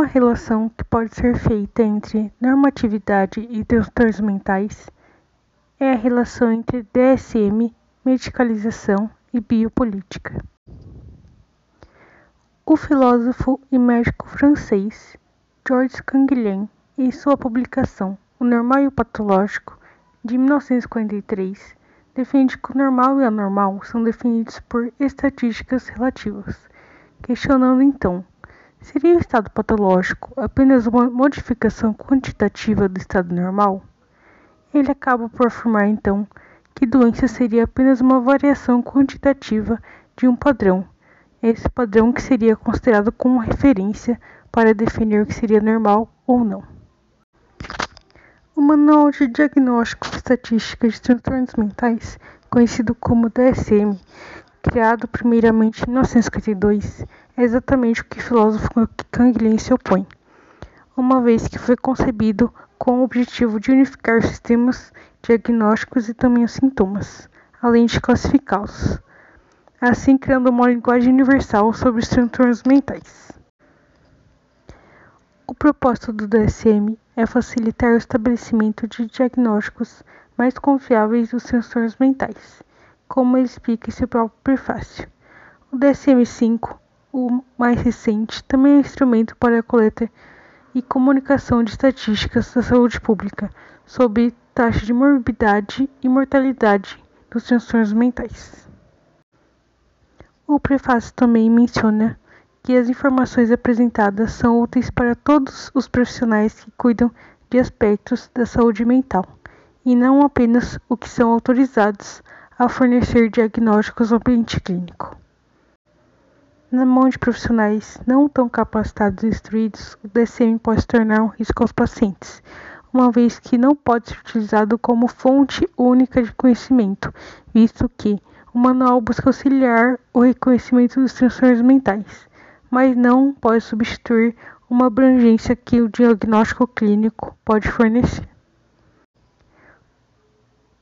uma relação que pode ser feita entre normatividade e transtornos mentais é a relação entre DSM, medicalização e biopolítica. O filósofo e médico francês Georges Canguilhem, em sua publicação O Normal e o Patológico, de 1943, defende que o normal e o anormal são definidos por estatísticas relativas, questionando então Seria o estado patológico apenas uma modificação quantitativa do estado normal? Ele acaba por afirmar então que doença seria apenas uma variação quantitativa de um padrão, esse padrão que seria considerado como referência para definir o que seria normal ou não. O Manual de Diagnóstico e Estatística de Transtornos Mentais, conhecido como DSM, criado primeiramente em 1952, é exatamente o que o filósofo Canguilhem se opõe, uma vez que foi concebido com o objetivo de unificar sistemas diagnósticos e também os sintomas, além de classificá-los, assim criando uma linguagem universal sobre os transtornos mentais. O propósito do DSM é facilitar o estabelecimento de diagnósticos mais confiáveis dos transtornos mentais, como ele explica em seu próprio prefácio. O DSM-5 o mais recente, também é um instrumento para a coleta e comunicação de estatísticas da saúde pública sobre taxa de morbidade e mortalidade dos transtornos mentais. O prefácio também menciona que as informações apresentadas são úteis para todos os profissionais que cuidam de aspectos da saúde mental, e não apenas os que são autorizados a fornecer diagnósticos no ambiente clínico. Na mão de profissionais não tão capacitados e instruídos, o DCM pode se tornar um risco aos pacientes, uma vez que não pode ser utilizado como fonte única de conhecimento, visto que o manual busca auxiliar o reconhecimento dos transtornos mentais, mas não pode substituir uma abrangência que o diagnóstico clínico pode fornecer.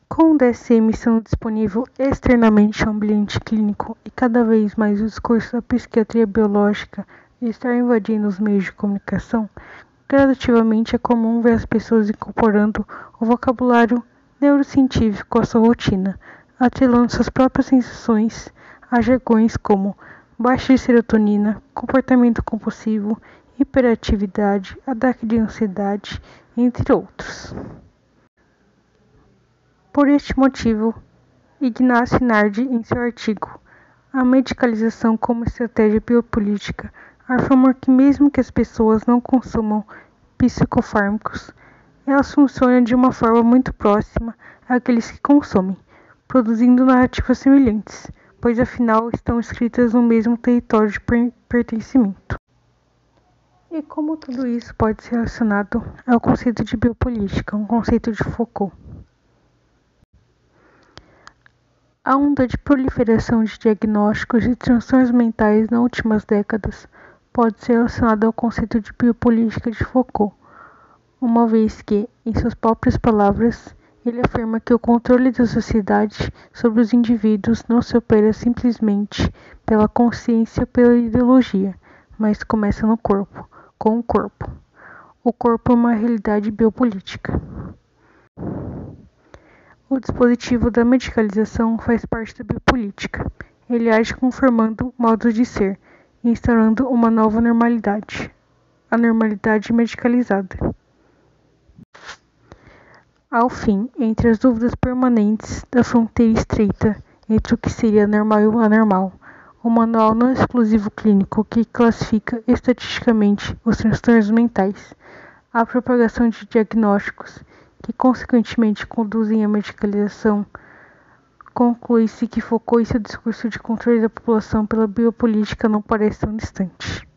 Com o DSM sendo disponível externamente ao ambiente clínico e cada vez mais o discurso da psiquiatria biológica estar invadindo os meios de comunicação, gradativamente é comum ver as pessoas incorporando o vocabulário neurocientífico à sua rotina, atrelando suas próprias sensações a jargões como baixa de serotonina, comportamento compulsivo, hiperatividade, ataque de ansiedade, entre outros. Por este motivo, Ignacio Nardi, em seu artigo A Medicalização como Estratégia Biopolítica, afirma que mesmo que as pessoas não consumam psicofármacos, elas funcionam de uma forma muito próxima àqueles que consomem, produzindo narrativas semelhantes, pois afinal estão escritas no mesmo território de pertencimento. E como tudo isso pode ser relacionado ao conceito de biopolítica, um conceito de Foucault? A onda de proliferação de diagnósticos de transtornos mentais nas últimas décadas pode ser relacionada ao conceito de biopolítica de Foucault, uma vez que, em suas próprias palavras, ele afirma que o controle da sociedade sobre os indivíduos não se opera simplesmente pela consciência ou pela ideologia, mas começa no corpo, com o corpo. O corpo é uma realidade biopolítica. O dispositivo da medicalização faz parte da biopolítica. Ele age conformando modos de ser, instaurando uma nova normalidade, a normalidade medicalizada. Ao fim, entre as dúvidas permanentes da fronteira estreita entre o que seria normal e o anormal, o manual não exclusivo clínico que classifica estatisticamente os transtornos mentais, a propagação de diagnósticos que consequentemente conduzem à medicalização, conclui-se que focou seu discurso de controle da população pela biopolítica não parece tão distante.